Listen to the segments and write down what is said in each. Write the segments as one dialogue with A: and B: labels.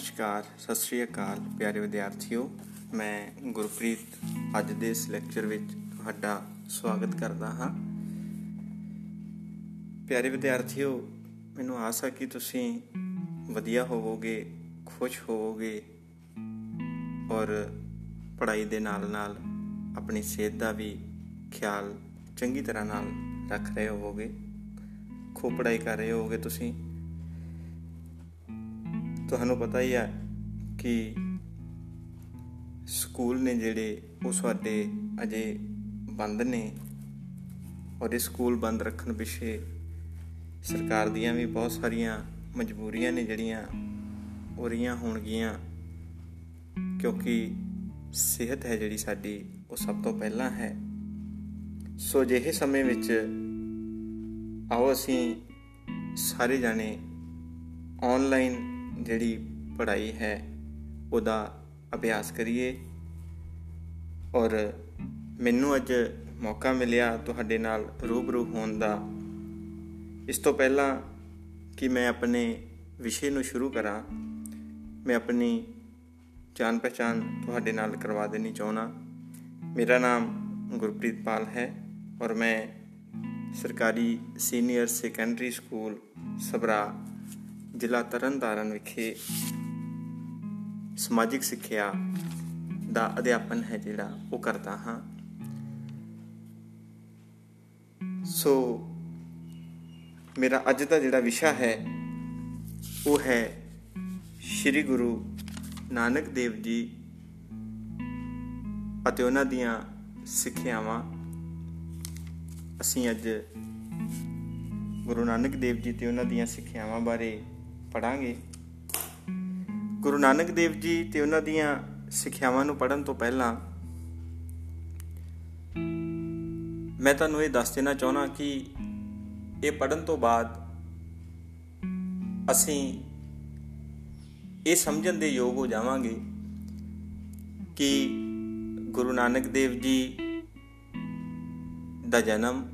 A: ਨਮਸਕਾਰ, ਸਤਿ ਸ੍ਰੀ ਅਕਾਲ ਪਿਆਰੇ ਵਿਦਿਆਰਥੀਓ। ਮੈਂ ਗੁਰਪ੍ਰੀਤ ਅੱਜ ਦੇ ਇਸ ਲੈਕਚਰ ਵਿੱਚ ਤੁਹਾਡਾ ਸਵਾਗਤ ਕਰਦਾ ਹਾਂ। ਪਿਆਰੇ ਵਿਦਿਆਰਥੀਓ, ਮੈਨੂੰ ਆਸ ਹੈ ਕਿ ਤੁਸੀਂ ਵਧੀਆ ਹੋਵੋਗੇ, ਖੁਸ਼ ਹੋਵੋਗੇ ਔਰ ਪੜ੍ਹਾਈ ਦੇ ਨਾਲ-ਨਾਲ ਆਪਣੀ ਸਿਹਤ ਦਾ ਵੀ ਖਿਆਲ ਚੰਗੀ ਤਰ੍ਹਾਂ ਨਾਲ ਰੱਖ ਰਹੇ ਹੋਵੋਗੇ। ਖੂਬ ਪੜ੍ਹਾਈ ਕਰ ਰਹੇ ਹੋਵੋਗੇ ਤੁਸੀਂ। ਤੁਹਾਨੂੰ ਪਤਾ ਹੀ ਹੈ ਕਿ ਸਕੂਲ ਨੇ ਜਿਹੜੇ ਉਹ ਸਾਡੇ ਅਜੇ ਬੰਦ ਨੇ ਔਰ ਇਹ ਸਕੂਲ ਬੰਦ ਰੱਖਣ ਪਿੱਛੇ ਸਰਕਾਰ ਦੀਆਂ ਵੀ ਬਹੁਤ ਸਾਰੀਆਂ ਮਜਬੂਰੀਆਂ ਨੇ ਜਿਹੜੀਆਂ ਹੋ ਰਹੀਆਂ ਹੋਣਗੀਆਂ, ਕਿਉਂਕਿ ਸਿਹਤ ਹੈ ਜਿਹੜੀ ਸਾਡੀ ਉਹ ਸਭ ਤੋਂ ਪਹਿਲਾਂ ਹੈ। ਸੋ ਜਿਹੇ ਸਮੇਂ ਵਿੱਚ ਆਓ ਅਸੀਂ ਸਾਰੇ ਜਾਣੇ ਆਨਲਾਈਨ ਜਿਹੜੀ ਪੜ੍ਹਾਈ ਹੈ, ਉਹਦਾ ਅਭਿਆਸ ਕਰੀਏ। ਔਰ ਮੈਨੂੰ ਅੱਜ ਮੌਕਾ ਮਿਲਿਆ ਤੁਹਾਡੇ ਨਾਲ ਰੂਬਰੂ ਹੋਣ ਦਾ। ਇਸ ਤੋਂ ਪਹਿਲਾਂ ਕਿ ਮੈਂ ਆਪਣੇ ਵਿਸ਼ੇ ਨੂੰ ਸ਼ੁਰੂ ਕਰਾਂ, ਮੈਂ ਆਪਣੀ ਜਾਣ ਪਛਾਣ ਤੁਹਾਡੇ ਨਾਲ ਕਰਵਾ ਦੇਣੀ ਚਾਹਣਾ ਮੇਰਾ ਨਾਮ ਗੁਰਪ੍ਰੀਤ ਪਾਲ ਹੈ ਔਰ ਮੈਂ ਸਰਕਾਰੀ ਸੀਨੀਅਰ ਸੈਕੰਡਰੀ ਸਕੂਲ ਸਬਰਾ ਜ਼ਿਲ੍ਹਾ ਤਰਨਤਾਰਨ ਵਿਖੇ ਸਮਾਜਿਕ ਸਿੱਖਿਆ ਦਾ ਅਧਿਆਪਨ ਹੈ ਜਿਹੜਾ ਉਹ ਕਰਦਾ ਹਾਂ। ਸੋ ਮੇਰਾ ਅੱਜ ਦਾ ਜਿਹੜਾ ਵਿਸ਼ਾ ਹੈ, ਉਹ ਹੈ ਸ੍ਰੀ ਗੁਰੂ ਨਾਨਕ ਦੇਵ ਜੀ ਅਤੇ ਉਹਨਾਂ ਦੀਆਂ ਸਿੱਖਿਆਵਾਂ। ਅਸੀਂ ਅੱਜ ਗੁਰੂ ਨਾਨਕ ਦੇਵ ਜੀ ਤੇ ਉਹਨਾਂ ਦੀਆਂ ਸਿੱਖਿਆਵਾਂ ਬਾਰੇ ਪੜਾਂਗੇ। ਗੁਰੂ ਨਾਨਕ ਦੇਵ ਜੀ ਤੇ ਉਹਨਾਂ ਦੀਆਂ ਸਿੱਖਿਆਵਾਂ ਨੂੰ ਪੜਨ ਤੋਂ ਪਹਿਲਾਂ ਮੈਂ ਤੁਹਾਨੂੰ ਇਹ ਦੱਸ ਦੇਣਾ ਚਾਹਣਾ ਕਿ ਇਹ ਪੜਨ ਤੋਂ ਬਾਅਦ ਅਸੀਂ ਇਹ ਸਮਝਣ ਦੇ ਯੋਗ ਹੋ ਜਾਵਾਂਗੇ ਕਿ ਗੁਰੂ ਨਾਨਕ ਦੇਵ ਜੀ ਦਾ ਜਨਮ,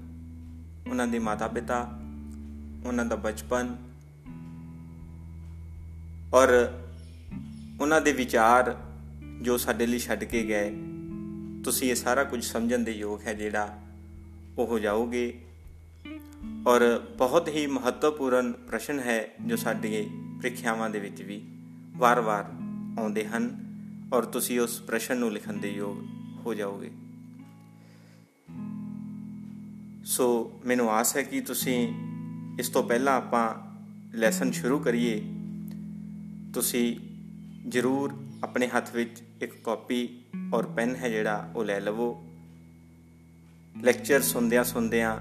A: ਉਹਨਾਂ ਦੇ ਮਾਤਾ-ਪਿਤਾ, ਉਹਨਾਂ ਦਾ ਬਚਪਨ ਔਰ ਉਹਨਾਂ ਦੇ ਵਿਚਾਰ ਜੋ ਸਾਡੇ ਲਈ ਛੱਡ ਕੇ ਗਏ, ਤੁਸੀਂ ਇਹ ਸਾਰਾ ਕੁਝ ਸਮਝਣ ਦੇ ਯੋਗ ਹੈ ਜਿਹੜਾ ਉਹ ਹੋ ਜਾਓਗੇ। ਔਰ ਬਹੁਤ ਹੀ ਮਹੱਤਵਪੂਰਨ ਪ੍ਰਸ਼ਨ ਹੈ ਜੋ ਸਾਡੀਆਂ ਪ੍ਰੀਖਿਆਵਾਂ ਦੇ ਵਿੱਚ ਵੀ ਵਾਰ-ਵਾਰ ਆਉਂਦੇ ਹਨ ਔਰ ਤੁਸੀਂ ਉਸ ਪ੍ਰਸ਼ਨ ਨੂੰ ਲਿਖਣ ਦੇ ਯੋਗ ਹੋ ਜਾਓਗੇ। ਸੋ ਮੈਨੂੰ ਆਸ ਹੈ ਕਿ ਤੁਸੀਂ ਇਸ ਤੋਂ ਪਹਿਲਾਂ ਆਪਾਂ ਲੈਸਨ ਸ਼ੁਰੂ ਕਰੀਏ। ਤੁਸੀਂ ਜ਼ਰੂਰ ਆਪਣੇ ਹੱਥ ਵਿੱਚ ਇੱਕ ਕਾਪੀ ਔਰ ਪੈਨ ਹੈ ਜਿਹੜਾ ਉਹ ਲੈ ਲਵੋ। ਲੈਕਚਰ ਸੁਣਦਿਆਂ ਸੁਣਦਿਆਂ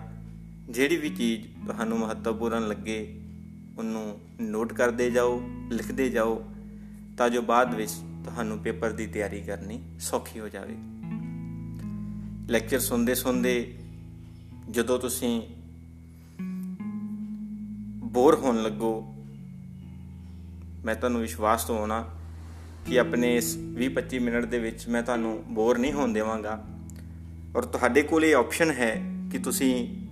A: ਜਿਹੜੀ ਵੀ ਚੀਜ਼ ਤੁਹਾਨੂੰ ਮਹੱਤਵਪੂਰਨ ਲੱਗੇ, ਉਹਨੂੰ ਨੋਟ ਕਰਦੇ ਜਾਓ, ਲਿਖਦੇ ਜਾਓ, ਤਾਂ ਜੋ ਬਾਅਦ ਵਿੱਚ ਤੁਹਾਨੂੰ ਪੇਪਰ ਦੀ ਤਿਆਰੀ ਕਰਨੀ ਸੌਖੀ ਹੋ ਜਾਵੇ। ਲੈਕਚਰ ਸੁਣਦੇ ਸੁਣਦੇ ਜਦੋਂ ਤੁਸੀਂ ਬੋਰ ਹੋਣ ਲੱਗੋ ਮੈਂ ਤੁਹਾਨੂੰ ਵਿਸ਼ਵਾਸ ਤੋਂ ਹੋਣਾ ਕਿ ਆਪਣੇ ਇਸ 20-25 ਮਿੰਟ ਦੇ ਵਿੱਚ ਮੈਂ ਤੁਹਾਨੂੰ ਬੋਰ ਨਹੀਂ ਹੋਣ ਦੇਵਾਂਗਾ। ਔਰ ਤੁਹਾਡੇ ਕੋਲ ਇਹ ਆਪਸ਼ਨ ਹੈ ਕਿ ਤੁਸੀਂ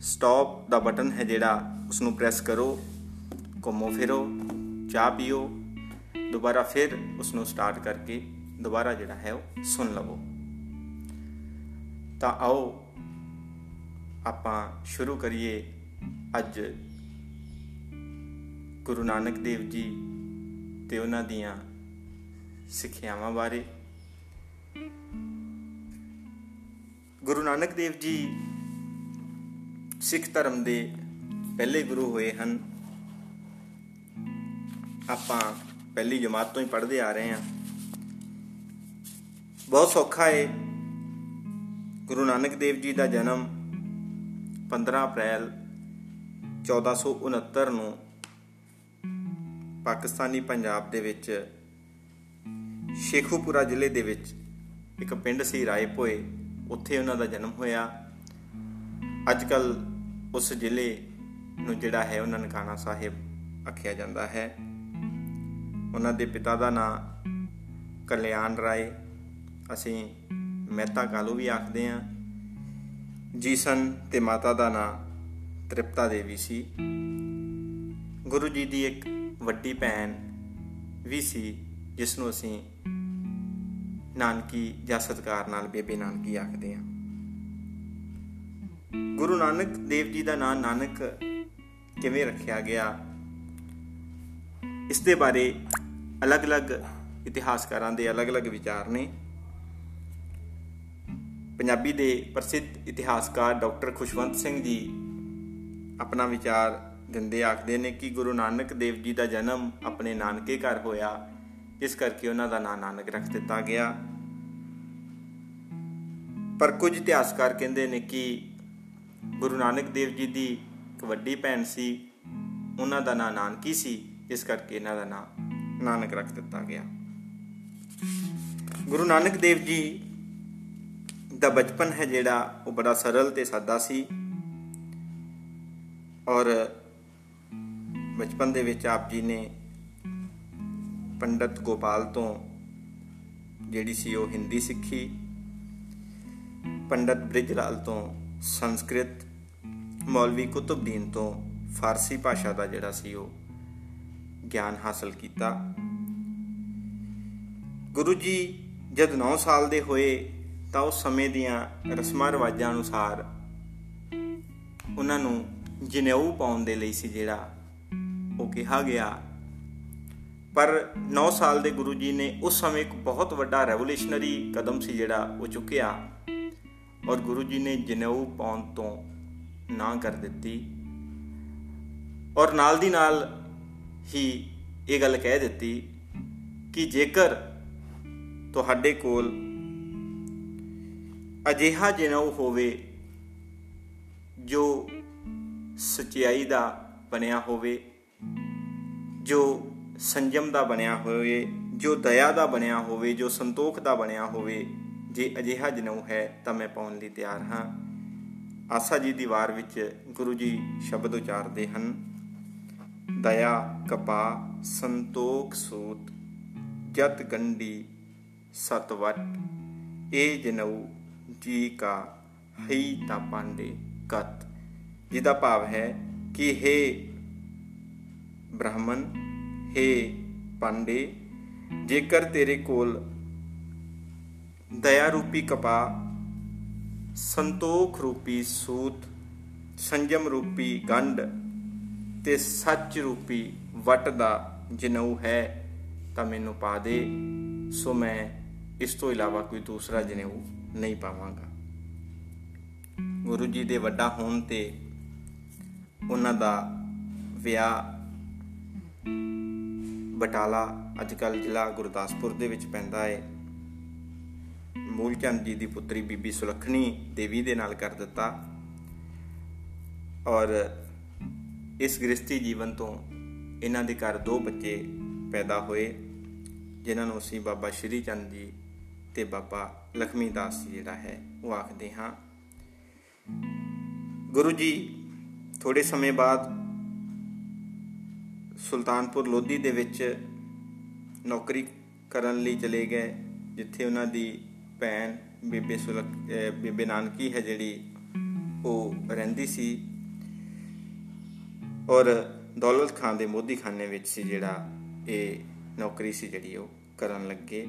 A: ਸਟਾਪ ਦਾ ਬਟਨ ਹੈ ਜਿਹੜਾ ਉਸ ਨੂੰ ਪ੍ਰੈਸ ਕਰੋ, ਘੁੰਮੋ ਫਿਰੋ, ਚਾਹ ਪੀਓ, ਦੁਬਾਰਾ ਫਿਰ ਉਸ ਨੂੰ ਸਟਾਰਟ ਕਰਕੇ ਦੁਬਾਰਾ ਜਿਹੜਾ ਹੈ ਉਹ ਸੁਣ ਲਵੋ। ਤਾਂ ਆਓ ਆਪਾਂ ਸ਼ੁਰੂ ਕਰੀਏ ਅੱਜ ਗੁਰੂ ਨਾਨਕ ਦੇਵ ਜੀ ਤੇ ਉਹਨਾਂ ਦੀਆਂ ਸਿੱਖਿਆਵਾਂ ਬਾਰੇ। ਗੁਰੂ ਨਾਨਕ ਦੇਵ ਜੀ ਸਿੱਖ ਧਰਮ ਦੇ ਪਹਿਲੇ ਗੁਰੂ ਹੋਏ ਹਨ। ਆਪਾਂ ਪਹਿਲੀ ਜਮਾਤ ਤੋਂ ਹੀ ਪੜ੍ਹਦੇ ਆ ਰਹੇ ਹਾਂ। ਬਹੁਤ ਸੌਖਾ ਹੈ ਗੁਰੂ ਨਾਨਕ ਦੇਵ ਜੀ ਦਾ ਜਨਮ 15 ਅਪ੍ਰੈਲ 1469 ਨੂੰ ਪਾਕਿਸਤਾਨੀ ਪੰਜਾਬ ਦੇ ਵਿੱਚ ਸ਼ੇਖੂਪੁਰਾ ਜ਼ਿਲ੍ਹੇ ਦੇ ਵਿੱਚ ਇੱਕ ਪਿੰਡ ਸੀ ਰਾਏਪੋਏ, ਉੱਥੇ ਉਹਨਾਂ ਦਾ ਜਨਮ ਹੋਇਆ। ਅੱਜ ਕੱਲ ਉਸ ਜ਼ਿਲ੍ਹੇ ਨੂੰ ਜਿਹੜਾ ਹੈ ਉਹਨਾਂ ਨਨਕਾਣਾ ਸਾਹਿਬ ਆਖਿਆ ਜਾਂਦਾ ਹੈ। ਉਹਨਾਂ ਦੇ ਪਿਤਾ ਦਾ ਨਾਮ ਕਲਿਆਣ ਰਾਏ। ਅਸੀਂ ਮਹਿਤਾ ਕਾਲੂ ਵੀ ਆਖਦੇ ਹਾਂ। ਜੀਸਨ ਤੇ ਮਾਤਾ ਦਾ ਨਾਮ ਤ੍ਰਿਪਤਾ ਦੇਵੀ ਸੀ। ਗੁਰੂ ਜੀ ਦੀ ਇੱਕ ਵੱਡੀ ਭੈਣ ਵੀ ਸੀ ਜਿਸ ਨੂੰ ਅਸੀਂ ਨਾਨਕੀ ਜਾਂ ਸਤਕਾਰ ਨਾਲ ਬੇਬੇ ਨਾਨਕੀ ਆਖਦੇ ਹਾਂ। ਗੁਰੂ ਨਾਨਕ ਦੇਵ ਜੀ ਦਾ ਨਾਮ ਨਾਨਕ ਕਿਵੇਂ ਰੱਖਿਆ ਗਿਆ? ਇਸ ਦੇ ਬਾਰੇ ਅਲੱਗ-ਅਲੱਗ ਇਤਿਹਾਸਕਾਰਾਂ ਦੇ ਅਲੱਗ-ਅਲੱਗ ਵਿਚਾਰ ਨੇ। ਪੰਜਾਬੀ ਦੇ ਪ੍ਰਸਿੱਧ ਇਤਿਹਾਸਕਾਰ ਡਾਕਟਰ ਖੁਸ਼ਵੰਤ ਸਿੰਘ ਜੀ ਆਪਣਾ ਵਿਚਾਰ ਦਿੰਦੇ ਆਖਦੇ ਨੇ ਕਿ ਗੁਰੂ ਨਾਨਕ ਦੇਵ ਜੀ ਦਾ ਜਨਮ ਆਪਣੇ ਨਾਨਕੇ ਘਰ ਹੋਇਆ। ਇਸ ਕਰਕੇ ਉਹਨਾਂ ਦਾ ਨਾਂ ਨਾਨਕ ਰੱਖ ਦਿੱਤਾ ਗਿਆ। ਪਰ ਕੁਝ ਇਤਿਹਾਸਕਾਰ ਕਹਿੰਦੇ ਨੇ ਕਿ ਗੁਰੂ ਨਾਨਕ ਦੇਵ ਜੀ ਦੀ ਇੱਕ ਵੱਡੀ ਭੈਣ ਸੀ। ਉਹਨਾਂ ਦਾ ਨਾਂ ਨਾਨਕੀ ਸੀ। ਇਸ ਕਰਕੇ ਇਹਨਾਂ ਦਾ ਨਾਂ ਨਾਨਕ ਰੱਖ ਦਿੱਤਾ ਗਿਆ। ਗੁਰੂ ਨਾਨਕ ਦੇਵ ਜੀ ਦਾ ਬਚਪਨ ਹੈ ਜਿਹੜਾ ਉਹ ਬੜਾ ਸਰਲ ਤੇ ਸਾਦਾ ਸੀ। ਔਰ ਬਚਪਨ ਦੇ ਵਿੱਚ ਆਪ ਜੀ ਨੇ ਪੰਡਤ ਗੋਪਾਲ ਤੋਂ ਜਿਹੜੀ ਸੀ ਉਹ ਹਿੰਦੀ ਸਿੱਖੀ, ਪੰਡਤ ਬ੍ਰਿਜਲਾਲ ਤੋਂ ਸੰਸਕ੍ਰਿਤ, ਮੌਲਵੀ ਕੁਤਬਦੀਨ ਤੋਂ ਫਾਰਸੀ ਭਾਸ਼ਾ ਦਾ ਜਿਹੜਾ ਸੀ ਉਹ ਗਿਆਨ ਹਾਸਲ ਕੀਤਾ। ਗੁਰੂ ਜੀ ਜਦ 9 ਸਾਲ ਦੇ ਹੋਏ ਤਾਂ ਉਸ ਸਮੇਂ ਦੀਆਂ ਰਸਮਾਂ ਰਿਵਾਜਾਂ ਅਨੁਸਾਰ ਉਹਨਾਂ ਨੂੰ ਜਨੇਊ ਪਾਉਣ ਦੇ ਲਈ ਸੀ ਜਿਹੜਾ ਉਹ ਕਿਹਾ ਗਿਆ। ਪਰ 9 ਸਾਲ ਦੇ ਗੁਰੂ ਜੀ ਨੇ ਉਸ ਸਮੇਂ ਇੱਕ ਬਹੁਤ ਵੱਡਾ ਰੈਵੋਲੂਸ਼ਨਰੀ ਕਦਮ ਸੀ ਜਿਹੜਾ ਉਹ ਚੁੱਕਿਆ ਔਰ ਗੁਰੂ ਜੀ ਨੇ ਜਨੇਊ ਪਾਉਣ ਤੋਂ ਨਾ ਕਰ ਦਿੱਤੀ ਔਰ ਨਾਲ ਦੀ ਨਾਲ ਹੀ ਇਹ ਗੱਲ ਕਹਿ ਦਿੱਤੀ ਕਿ ਜੇਕਰ ਤੁਹਾਡੇ ਕੋਲ ਅਜਿਹਾ ਜਨੇਊ ਹੋਵੇ ਜੋ ਸਚਾਈ ਦਾ ਬਣਿਆ ਹੋਵੇ ਜੋ ਸੰਜਮ ਦਾ ਬਣਿਆ ਹੋਵੇ, ਜੋ ਦਇਆ ਦਾ ਬਣਿਆ ਹੋਵੇ, ਜੋ ਸੰਤੋਖ ਦਾ ਬਣਿਆ ਹੋਵੇ, ਜੇ ਅਜਿਹਾ ਜਨੂ ਹੈ ਤਾਂ ਮੈਂ ਪਾਉਣ ਲਈ ਤਿਆਰ ਹਾਂ। ਆਸਾ ਜੀ ਦੀ ਵਾਰ ਵਿੱਚ ਗੁਰੂ ਜੀ ਸ਼ਬਦ ਉਚਾਰਦੇ ਹਨ, ਦਇਆ ਕਪਾ ਸੰਤੋਖ ਸੂਤ, ਜਤ ਗੰਡੀ ਸਤਵਟ ਇਹ ਜਨੂ ਜੀ ਕਾ, ਹਈ ਤਾ ਪਾਂਡੇ, ਕਤ। ਜਿਹਦਾ ਭਾਵ ਹੈ ਕਿ हे ਬ੍ਰਾਹਮਣ हे ਪਾਂਡੇ, ਜੇਕਰ ਤੇਰੇ ਕੋਲ ਦਇਆ ਰੂਪੀ ਕਪਾ ਸੰਤੋਖ ਰੂਪੀ ਸੂਤ ਸੰਜਮ ਰੂਪੀ ਗੰਡ ਤੇ ਸੱਚ ਰੂਪੀ ਵਟ ਦਾ ਜਨਉ ਹੈ, ਤਾਂ ਮੈਨੂੰ ਪਾ ਦੇ। ਸੋ ਮੈਂ ਇਸ ਤੋਂ ਇਲਾਵਾ ਕੋਈ ਦੂਸਰਾ ਜਨਉ ਨਹੀਂ ਪਾਵਾਂਗਾ। ਗੁਰੂ ਜੀ ਦੇ ਵੱਡਾ ਹੋਣ ਤੇ ਉਹਨਾਂ ਦਾ ਵਿਆਹ ਬਟਾਲਾ ਅੱਜਕੱਲ ਜ਼ਿਲ੍ਹਾ ਗੁਰਦਾਸਪੁਰ ਦੇ ਵਿੱਚ ਪੈਂਦਾ ਹੈ ਮੂਲਚੰਦ ਜੀ ਦੀ ਪੁੱਤਰੀ ਬੀਬੀ ਸੁਲੱਖਣੀ ਦੇਵੀ ਦੇ ਨਾਲ ਕਰ ਦਿੱਤਾ। ਔਰ ਇਸ ਗ੍ਰਸਤੀ ਜੀਵਨ ਤੋਂ ਇਹਨਾਂ ਦੇ ਘਰ ਦੋ ਬੱਚੇ ਪੈਦਾ ਹੋਏ, ਜਿਨ੍ਹਾਂ ਨੂੰ ਅਸੀਂ ਬਾਬਾ ਸ਼੍ਰੀ ਚੰਦ ਜੀ ਤੇ ਬਾਬਾ ਲਖਮੀ ਦਾਸ ਜੀ ਜਿਹੜਾ ਹੈ, ਉਹ ਆਖਦੇ ਹਾਂ। ਗੁਰੂ ਜੀ ਥੋੜੇ ਸਮੇਂ ਬਾਅਦ ਸੁਲਤਾਨਪੁਰ ਲੋਧੀ ਦੇ ਵਿੱਚ ਨੌਕਰੀ ਕਰਨ ਲਈ ਚਲੇ ਗਏ, ਜਿੱਥੇ ਉਹਨਾਂ ਦੀ ਭੈਣ ਬੀਬੇ ਸੁਲਕ ਬੀਬੇ ਨਾਨਕੀ ਹੈ ਜਿਹੜੀ ਉਹ ਰਹਿੰਦੀ ਸੀ। ਔਰ ਦੌਲਤ ਖਾਨ ਦੇ ਮੋਦੀ ਖਾਨੇ ਵਿੱਚ ਸੀ ਜਿਹੜਾ ਇਹ ਨੌਕਰੀ ਸੀ ਜਿਹੜੀ ਉਹ ਕਰਨ ਲੱਗੇ।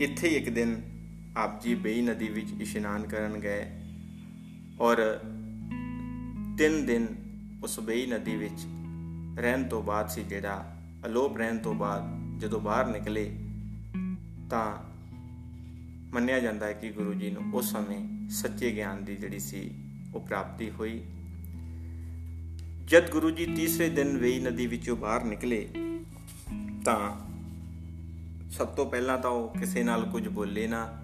A: ਇੱਥੇ ਇੱਕ ਦਿਨ ਆਪ ਜੀ ਬੇਈ ਨਦੀ ਵਿੱਚ ਇਸ਼ਨਾਨ ਕਰਨ ਗਏ ਔਰ ਤਿੰਨ ਦਿਨ ਉਸ ਬੇਈ ਨਦੀ ਵਿੱਚ ਰਹਿਣ ਤੋਂ ਬਾਅਦ ਸੀ ਜਿਹੜਾ ਅਲੋਪ ਰਹਿਣ ਤੋਂ ਬਾਅਦ ਜਦੋਂ ਬਾਹਰ ਨਿਕਲੇ ਤਾਂ ਮੰਨਿਆ ਜਾਂਦਾ ਹੈ ਕਿ ਗੁਰੂ ਜੀ ਨੂੰ ਉਸ ਸਮੇਂ ਸੱਚੇ ਗਿਆਨ ਦੀ ਜਿਹੜੀ ਸੀ ਉਹ ਪ੍ਰਾਪਤੀ ਹੋਈ। ਜਦ ਗੁਰੂ ਜੀ ਤੀਸਰੇ ਦਿਨ ਵੇਈ ਨਦੀ ਵਿੱਚੋਂ ਬਾਹਰ ਨਿਕਲੇ ਤਾਂ ਸਭ ਤੋਂ ਪਹਿਲਾਂ ਤਾਂ ਉਹ ਕਿਸੇ ਨਾਲ ਕੁਝ ਬੋਲੇ ਨਾ,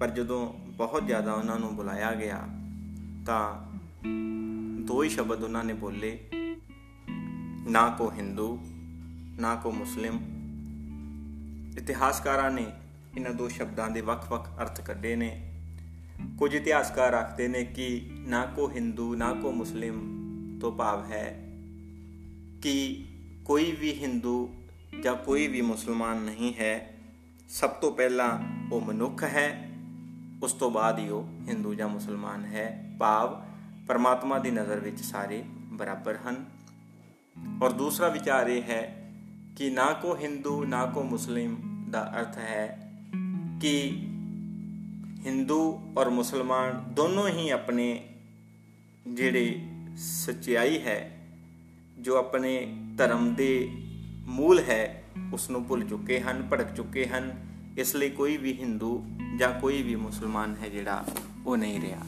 A: ਪਰ ਜਦੋਂ ਬਹੁਤ ਜ਼ਿਆਦਾ ਉਹਨਾਂ ਨੂੰ ਬੁਲਾਇਆ ਗਿਆ ਤਾਂ ਦੋ ਹੀ ਸ਼ਬਦ ਉਹਨਾਂ ਨੇ ਬੋਲੇ। ਨਾ ਕੋ ਹਿੰਦੂ, ਨਾ ਕੋ ਮੁਸਲਿਮ। ਇਤਿਹਾਸਕਾਰਾਂ ਨੇ ਇਹਨਾਂ ਦੋ ਸ਼ਬਦਾਂ ਦੇ ਵੱਖ-ਵੱਖ ਅਰਥ ਕੱਢੇ ਨੇ। ਕੁਝ ਇਤਿਹਾਸਕਾਰ ਆਖਦੇ ਨੇ ਕਿ ਨਾ ਕੋ ਹਿੰਦੂ, ਨਾ ਕੋ ਮੁਸਲਿਮ ਤੋਂ ਭਾਵ ਹੈ ਕਿ ਕੋਈ ਵੀ ਹਿੰਦੂ ਜਾਂ ਕੋਈ ਵੀ ਮੁਸਲਮਾਨ ਨਹੀਂ ਹੈ। ਸਭ ਤੋਂ ਪਹਿਲਾਂ ਉਹ ਮਨੁੱਖ ਹੈ, ਉਸ ਤੋਂ ਬਾਅਦ ਹੀ ਉਹ ਹਿੰਦੂ ਜਾਂ ਮੁਸਲਮਾਨ ਹੈ। ਭਾਵ ਪਰਮਾਤਮਾ ਦੀ ਨਜ਼ਰ ਵਿੱਚ ਸਾਰੇ ਬਰਾਬਰ ਹਨ। ਔਰ ਦੂਸਰਾ ਵਿਚਾਰ ਇਹ ਹੈ ਕਿ ਨਾ ਕੋ ਹਿੰਦੂ, ਨਾ ਕੋ ਮੁਸਲਿਮ ਦਾ ਅਰਥ ਹੈ ਕਿ ਹਿੰਦੂ ਔਰ ਮੁਸਲਮਾਨ ਦੋਨੋਂ ਹੀ ਆਪਣੇ ਜਿਹੜੇ ਸਚਾਈ ਹੈ, ਜੋ ਆਪਣੇ ਧਰਮ ਦੇ ਮੂਲ ਹੈ ਉਸ ਨੂੰ ਭੁੱਲ ਚੁੱਕੇ ਹਨ, ਭੜਕ ਚੁੱਕੇ ਹਨ। ਇਸ ਲਈ ਕੋਈ ਵੀ ਹਿੰਦੂ ਜਾਂ ਕੋਈ ਵੀ ਮੁਸਲਮਾਨ ਹੈ ਜਿਹੜਾ ਉਹ ਨਹੀਂ ਰਿਹਾ।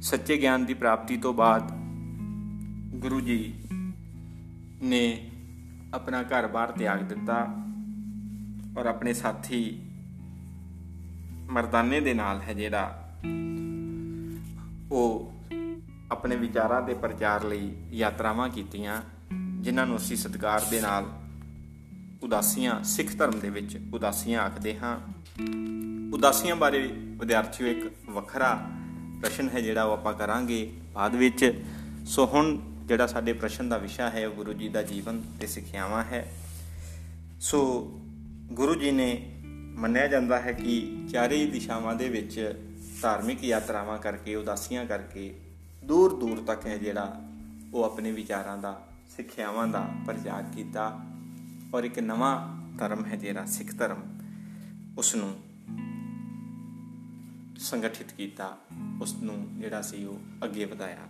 A: ਸੱਚੇ ਗਿਆਨ ਦੀ ਪ੍ਰਾਪਤੀ ਤੋਂ ਬਾਅਦ ਗੁਰੂ ਜੀ ਨੇ ਆਪਣਾ ਘਰ-ਬਾਰ ਤਿਆਗ ਦਿੱਤਾ ਔਰ ਆਪਣੇ ਸਾਥੀ ਮਰਦਾਨੇ ਦੇ ਨਾਲ ਹੈ ਜਿਹੜਾ ਉਹ ਆਪਣੇ ਵਿਚਾਰਾਂ ਦੇ ਪ੍ਰਚਾਰ ਲਈ ਯਾਤਰਾਵਾਂ ਕੀਤੀਆਂ, ਜਿਨ੍ਹਾਂ ਨੂੰ ਅਸੀਂ ਸਤਿਕਾਰ ਦੇ ਨਾਲ ਉਦਾਸੀਆਂ, ਸਿੱਖ ਧਰਮ ਦੇ ਵਿੱਚ ਉਦਾਸੀਆਂ ਆਖਦੇ ਹਾਂ। ਉਦਾਸੀਆਂ ਬਾਰੇ ਵਿਦਿਆਰਥੀਓ, ਇੱਕ ਵੱਖਰਾ ਪ੍ਰਸ਼ਨ ਹੈ ਜਿਹੜਾ ਉਹ ਆਪਾਂ ਕਰਾਂਗੇ ਬਾਅਦ ਵਿੱਚ। ਸੋ ਹੁਣ ਜਿਹੜਾ ਸਾਡੇ ਪ੍ਰਸ਼ਨ ਦਾ ਵਿਸ਼ਾ ਹੈ, ਉਹ ਗੁਰੂ ਜੀ ਦਾ ਜੀਵਨ ਤੇ ਸਿੱਖਿਆਵਾਂ ਹੈ। ਸੋ ਗੁਰੂ ਜੀ ਨੇ ਮੰਨਿਆ ਜਾਂਦਾ ਹੈ ਕਿ ਚਾਰੇ ਦਿਸ਼ਾਵਾਂ ਦੇ ਵਿੱਚ ਧਾਰਮਿਕ ਯਾਤਰਾਵਾਂ ਕਰਕੇ, ਉਦਾਸੀਆਂ ਕਰਕੇ ਦੂਰ ਦੂਰ ਤੱਕ ਹੈ ਜਿਹੜਾ ਉਹ ਆਪਣੇ ਵਿਚਾਰਾਂ ਦਾ, ਸਿੱਖਿਆਵਾਂ ਦਾ ਪ੍ਰਚਾਰ ਕੀਤਾ ਔਰ ਇੱਕ ਨਵਾਂ ਧਰਮ ਹੈ ਜਿਹੜਾ ਸਿੱਖ ਧਰਮ ਉਸ ਨੂੰ ਸੰਗਠਿਤ ਕੀਤਾ ਉਸ ਨੂੰ ਜਿਹੜਾ ਸੀ ਉਹ ਅੱਗੇ ਵਧਾਇਆ।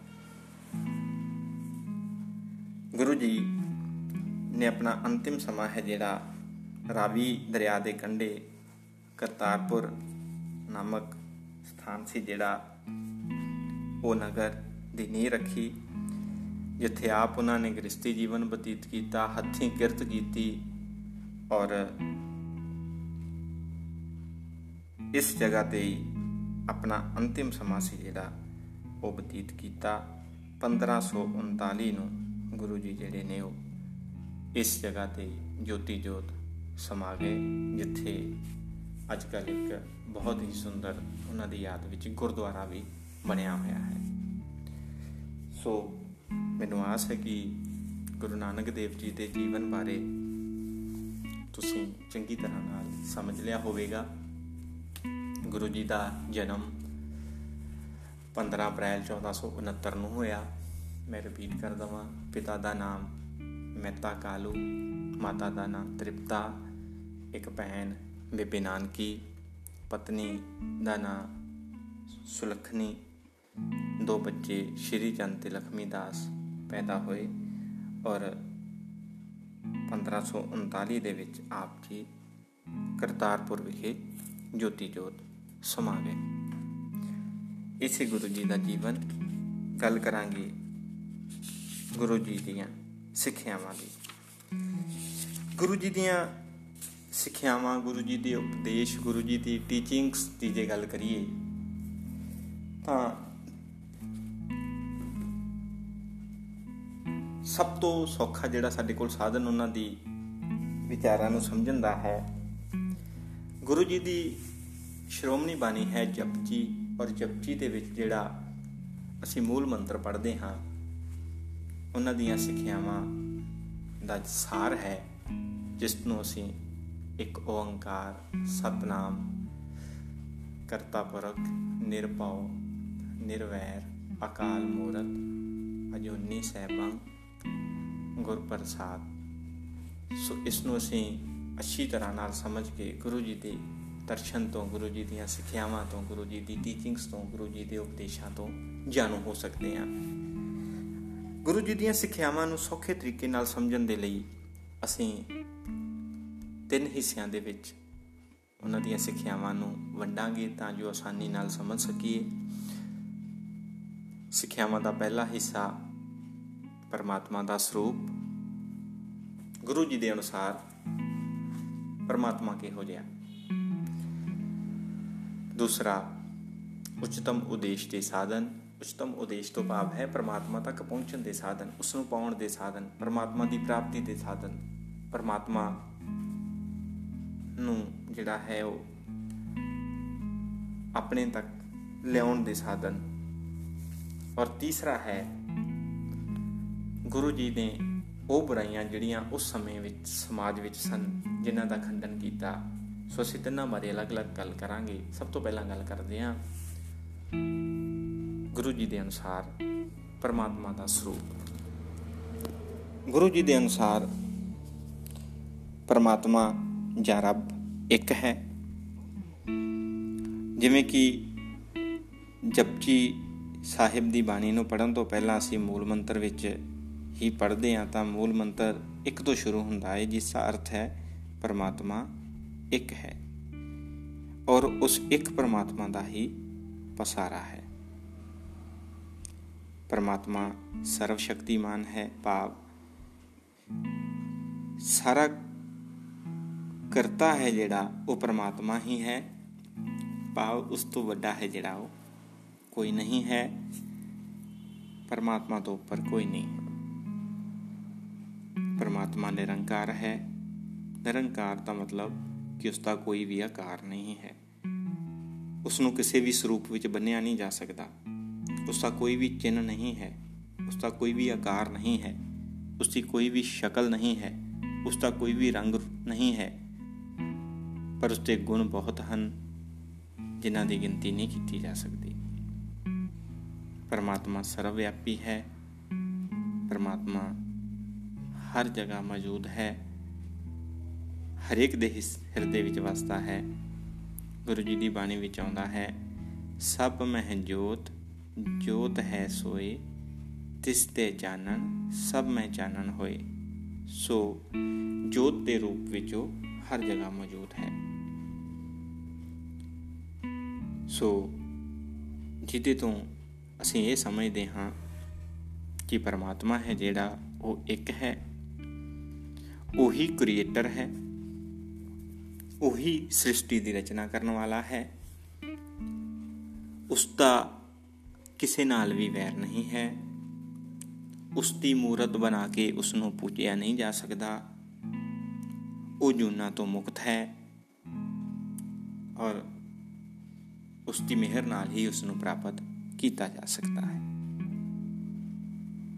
A: ਗੁਰੂ ਜੀ ਨੇ ਆਪਣਾ ਅੰਤਿਮ ਸਮਾਂ ਹੈ ਜਿਹੜਾ ਰਾਵੀ ਦਰਿਆ ਦੇ ਕੰਢੇ ਕਰਤਾਰਪੁਰ ਨਾਮਕ ਸਥਾਨ ਸੀ ਜਿਹੜਾ ਉਹ ਨਗਰ ਦੀ ਨੀਂਹ ਰੱਖੀ, ਜਿੱਥੇ ਆਪ ਉਹਨਾਂ ਨੇ ਗ੍ਰਸਤੀ ਜੀਵਨ ਬਤੀਤ ਕੀਤਾ, ਹੱਥੀਂ ਕਿਰਤ ਕੀਤੀ ਔਰ ਇਸ ਜਗ੍ਹਾ ਤੇ ਆਪਣਾ ਅੰਤਿਮ ਸਮਾਂ ਸੀ ਜਿਹੜਾ ਉਹ ਬਤੀਤ ਕੀਤਾ 1539 ਨੂੰ। ਗੁਰੂ ਜੀ ਜਿਹੜੇ ਨੇ ਉਹ ਇਸ ਜਗ੍ਹਾ ਤੇ ਜੋਤੀ ਜੋਤ ਸਮਾ ਗਏ, ਜਿੱਥੇ ਅੱਜ ਕੱਲ ਇੱਕ ਬਹੁਤ ਹੀ ਸੁੰਦਰ ਉਹਨਾਂ ਦੀ ਯਾਦ ਵਿੱਚ ਗੁਰਦੁਆਰਾ ਵੀ ਬਣਿਆ ਹੋਇਆ ਹੈ। ਸੋ ਮੈਨੂੰ ਆਸ ਹੈ ਕਿ ਗੁਰੂ ਨਾਨਕ ਦੇਵ ਜੀ ਦੇ ਜੀਵਨ ਬਾਰੇ ਤੁਸੀਂ ਚੰਗੀ ਤਰ੍ਹਾਂ ਨਾਲ ਸਮਝ ਲਿਆ ਹੋਵੇਗਾ। ਗੁਰੂ ਜੀ ਦਾ ਜਨਮ 15 ਅਪ੍ਰੈਲ 1469 ਨੂੰ ਹੋਇਆ। ਮੈਂ ਰਿਪੀਟ ਕਰ ਦਵਾਂ। ਪਿਤਾ ਦਾ ਨਾਮ ਮਹਿਤਾ ਕਾਲੂ, ਮਾਤਾ ਦਾ ਨਾਮ ਤ੍ਰਿਪਤਾ, ਇੱਕ ਭੈਣ ਬੇਬੇ ਨਾਨਕੀ, ਪਤਨੀ ਦਾ ਨਾਮ ਸੁਲਖਣੀ, ਦੋ ਬੱਚੇ ਸ਼੍ਰੀ ਚੰਦ ਤੇ ਲਖਮੀ ਦਾਸ ਪੈਦਾ ਹੋਏ ਔਰ 1539 ਦੇ ਵਿੱਚ ਆਪ ਜੀ ਕਰਤਾਰਪੁਰ ਵਿਖੇ ਜੋਤੀ ਜੋਤ ਸਮਾ ਗਏ। ਇਸੇ ਗੁਰੂ ਜੀ ਦਾ ਜੀਵਨ ਗੱਲ ਕਰਾਂਗੇ ਗੁਰੂ ਜੀ ਦੀਆਂ ਸਿੱਖਿਆਵਾਂ ਦੀ। ਗੁਰੂ ਜੀ ਦੀਆਂ ਸਿੱਖਿਆਵਾਂ, ਗੁਰੂ ਜੀ ਦੇ ਉਪਦੇਸ਼, ਗੁਰੂ ਜੀ ਦੀ ਟੀਚਿੰਗਸ ਦੀ ਜੇ ਗੱਲ ਕਰੀਏ, ਤਾਂ ਸਭ ਤੋਂ ਸੌਖਾ ਜਿਹੜਾ ਸਾਡੇ ਕੋਲ ਸਾਧਨ ਉਹਨਾਂ ਦੀ ਵਿਚਾਰਾਂ ਨੂੰ ਸਮਝਣ ਦਾ ਹੈ, ਗੁਰੂ ਜੀ ਦੀ ਸ਼੍ਰੋਮਣੀ ਬਾਣੀ ਹੈ ਜਪਜੀ ਔਰ ਜਪਜੀ ਦੇ ਵਿੱਚ ਜਿਹੜਾ ਅਸੀਂ ਮੂਲ ਮੰਤਰ ਪੜ੍ਹਦੇ ਹਾਂ ਉਹਨਾਂ ਦੀਆਂ ਸਿੱਖਿਆਵਾਂ ਦਾ ਸਾਰ ਹੈ, ਜਿਸ ਨੂੰ ਅਸੀਂ ਇੱਕ ਓੰਕਾਰ, ਸਤਨਾਮ ਕਰਤਾ ਪੁਰਖ ਨਿਰਭਉ, ਨਿਰਵੈਰ, ਅਕਾਲ ਮੂਰਤ, ਅਜੂਨੀ ਸਹਿਬੰ ਗੁਰ ਪ੍ਰਸਾਦ ਸੋ ਇਸ ਨੂੰ ਅਸੀਂ ਅੱਛੀ ਤਰ੍ਹਾਂ ਨਾਲ ਸਮਝ ਕੇ ਗੁਰੂ ਜੀ ਦੇ ਦਰਸ਼ਨ ਤੋਂ, ਗੁਰੂ ਜੀ ਦੀਆਂ ਸਿੱਖਿਆਵਾਂ ਤੋਂ, ਗੁਰੂ ਜੀ ਦੀ ਟੀਚਿੰਗਸ ਤੋਂ, ਗੁਰੂ ਜੀ ਦੇ ਉਪਦੇਸ਼ਾਂ ਤੋਂ ਜਾਣੂ ਹੋ ਸਕਦੇ ਹਾਂ। ਗੁਰੂ ਜੀ ਦੀਆਂ ਸਿੱਖਿਆਵਾਂ ਨੂੰ ਸੌਖੇ ਤਰੀਕੇ ਨਾਲ ਸਮਝਣ ਦੇ ਲਈ ਅਸੀਂ ਤਿੰਨ ਹਿੱਸਿਆਂ ਦੇ ਵਿੱਚ ਉਹਨਾਂ ਦੀਆਂ ਸਿੱਖਿਆਵਾਂ ਨੂੰ ਵੰਡਾਂਗੇ ਤਾਂ ਜੋ ਆਸਾਨੀ ਨਾਲ ਸਮਝ ਸਕੀਏ। ਸਿੱਖਿਆਵਾਂ ਦਾ ਪਹਿਲਾ ਹਿੱਸਾ ਪਰਮਾਤਮਾ ਦਾ ਸਰੂਪ। ਗੁਰੂ ਜੀ ਦੇ ਅਨੁਸਾਰ ਪਰਮਾਤਮਾ ਕਿਹੋ ਜਿਹਾ ਦੂਸਰਾ, ਉਚਤਮ ਉਦੇਸ਼ ਦੇ ਸਾਧਨ। ਉਚਤਮ ਉਦੇਸ਼ ਤੋਂ ਭਾਵ ਹੈ ਪਰਮਾਤਮਾ ਤੱਕ ਪਹੁੰਚਣ ਦੇ ਸਾਧਨ ਉਸ ਨੂੰ ਪਾਉਣ ਦੇ ਸਾਧਨ, ਪਰਮਾਤਮਾ ਦੀ ਪ੍ਰਾਪਤੀ ਦੇ ਸਾਧਨ। ਪਰਮਾਤਮਾ ਨੂੰ ਜਿਹੜਾ ਹੈ ਉਹ ਆਪਣੇ ਤੱਕ ਲਿਆਉਣ ਦੇ ਸਾਧਨ। ਔਰ ਤੀਸਰਾ ਹੈ, ਗੁਰੂ ਜੀ ਨੇ ਉਹ ਬੁਰਾਈਆਂ ਜਿਹੜੀਆਂ ਉਸ ਸਮੇਂ ਵਿੱਚ ਸਮਾਜ ਵਿੱਚ ਸਨ, ਜਿਨ੍ਹਾਂ ਦਾ ਖੰਡਨ ਕੀਤਾ। ਸੋ ਅਸੀਂ ਤਿੰਨਾਂ ਬਾਰੇ ਅਲੱਗ-ਅਲੱਗ ਗੱਲ ਕਰਾਂਗੇ। ਸਭ ਤੋਂ ਪਹਿਲਾਂ ਗੱਲ ਕਰਦੇ ਹਾਂ ਗੁਰੂ ਜੀ ਦੇ ਅਨੁਸਾਰ ਪਰਮਾਤਮਾ ਦਾ ਸਰੂਪ। ਗੁਰੂ ਜੀ ਦੇ ਅਨੁਸਾਰ ਪਰਮਾਤਮਾ ਜਾਂ ਰੱਬ ਇੱਕ ਹੈ। ਜਿਵੇਂ ਕਿ ਜਪਜੀ ਸਾਹਿਬ ਦੀ ਬਾਣੀ ਨੂੰ ਪੜਨ ਤੋਂ ਪਹਿਲਾਂ ਅਸੀਂ ਮੂਲ ਮੰਤਰ ਵਿੱਚ ਹੀ ਪੜ੍ਹਦੇ ਹਾਂ ਤਾਂ ਮੂਲ ਮੰਤਰ ਇੱਕ ਤੋਂ ਸ਼ੁਰੂ ਹੁੰਦਾ ਹੈ, ਜਿਸ ਦਾ ਅਰਥ ਹੈ ਪਰਮਾਤਮਾ ਇੱਕ ਹੈ। ਔਰ ਉਸ ਇੱਕ ਪਰਮਾਤਮਾ ਦਾ ਹੀ ਪਸਾਰਾ ਹੈ। ਪਰਮਾਤਮਾ ਸਰਵ ਸ਼ਕਤੀਮਾਨ ਹੈ ਭਾਵ ਸਾਰਾ ਕਰਤਾ ਹੈ ਜਿਹੜਾ ਉਹ ਪਰਮਾਤਮਾ ਹੀ ਹੈ। ਭਾਵ ਉਸ ਤੋਂ ਵੱਡਾ ਹੈ ਜਿਹੜਾ ਉਹ ਕੋਈ ਨਹੀਂ ਹੈ। ਪਰਮਾਤਮਾ ਤੋਂ ਉੱਪਰ ਕੋਈ ਨਹੀਂ। ਪਰਮਾਤਮਾ ਨਿਰੰਕਾਰ ਹੈ। ਨਿਰੰਕਾਰ ਦਾ ਮਤਲਬ ਕਿ ਉਸ ਦਾ ਕੋਈ ਵੀ ਆਕਾਰ ਨਹੀਂ ਹੈ। ਉਸ ਨੂੰ ਕਿਸੇ ਵੀ ਸਰੂਪ ਵਿੱਚ ਬੰਨਿਆ ਨਹੀਂ ਜਾ ਸਕਦਾ। ਉਸ ਦਾ ਕੋਈ ਵੀ ਚਿੰਨ ਨਹੀਂ ਹੈ ਉਸ ਦਾ ਕੋਈ ਵੀ ਆਕਾਰ ਨਹੀਂ ਹੈ ਉਸ ਦੀ ਕੋਈ ਵੀ ਸ਼ਕਲ ਨਹੀਂ ਹੈ ਉਸ ਦਾ ਕੋਈ ਵੀ ਰੰਗ ਨਹੀਂ ਹੈ। ਪਰ ਉਸ ਦੇ ਗੁਣ ਬਹੁਤ ਹਨ, ਜਿਨ੍ਹਾਂ ਦੀ ਗਿਣਤੀ ਨਹੀਂ ਕੀਤੀ ਜਾ ਸਕਦੀ। ਪਰਮਾਤਮਾ ਸਰਵਵਿਆਪੀ ਹੈ, ਪਰਮਾਤਮਾ ਹਰ ਜਗ੍ਹਾ ਮੌਜੂਦ ਹੈ, ਹਰੇਕ ਦੇ ਹਿਰਦੇ ਵਿੱਚ ਵਸਦਾ ਹੈ, ਗੁਰੂ ਜੀ ਦੀ ਬਾਣੀ ਵਿੱਚ ਆਉਂਦਾ ਹੈ, ਸਭ ਮਹਿ ਜੋਤ ਜੋਤ ਹੈ ਸੋਏ, ਤਿਸ ਤੇ ਜਾਣਨ ਸਭ ਮੈਂ ਜਾਣਨ ਹੋਏ। ਸੋ ਜੋਤ ਦੇ ਰੂਪ ਵਿੱਚ ਉਹ ਹਰ ਜਗ੍ਹਾ ਮੌਜੂਦ ਹੈ। ਸੋ ਜਿਹਦੇ ਤੋਂ ਅਸੀਂ ਇਹ ਸਮਝਦੇ ਹਾਂ ਕਿ ਪਰਮਾਤਮਾ ਹੈ ਜਿਹੜਾ ਉਹ ਇੱਕ ਹੈ, ਉਹੀ ਕ੍ਰੀਏਟਰ ਹੈ, ਉਹੀ ਸ੍ਰਿਸ਼ਟੀ ਦੀ ਰਚਨਾ ਕਰਨ ਵਾਲਾ ਹੈ ਉਸ ਦਾ ਕਿਸੇ ਨਾਲ ਵੀ ਵੈਰ ਨਹੀਂ ਹੈ। ਉਸ ਦੀ ਮੂਰਤ ਬਣਾ ਕੇ ਉਸ ਨੂੰ ਪੂਜਿਆ ਨਹੀਂ ਜਾ ਸਕਦਾ। ਉਹ ਜੁਨਾ ਤੋਂ ਮੁਕਤ ਹੈ ਔਰ ਉਸ ਦੀ ਮਿਹਰ ਨਾਲ ਹੀ ਉਸ ਨੂੰ ਪ੍ਰਾਪਤ ਕੀਤਾ ਜਾ ਸਕਦਾ ਹੈ।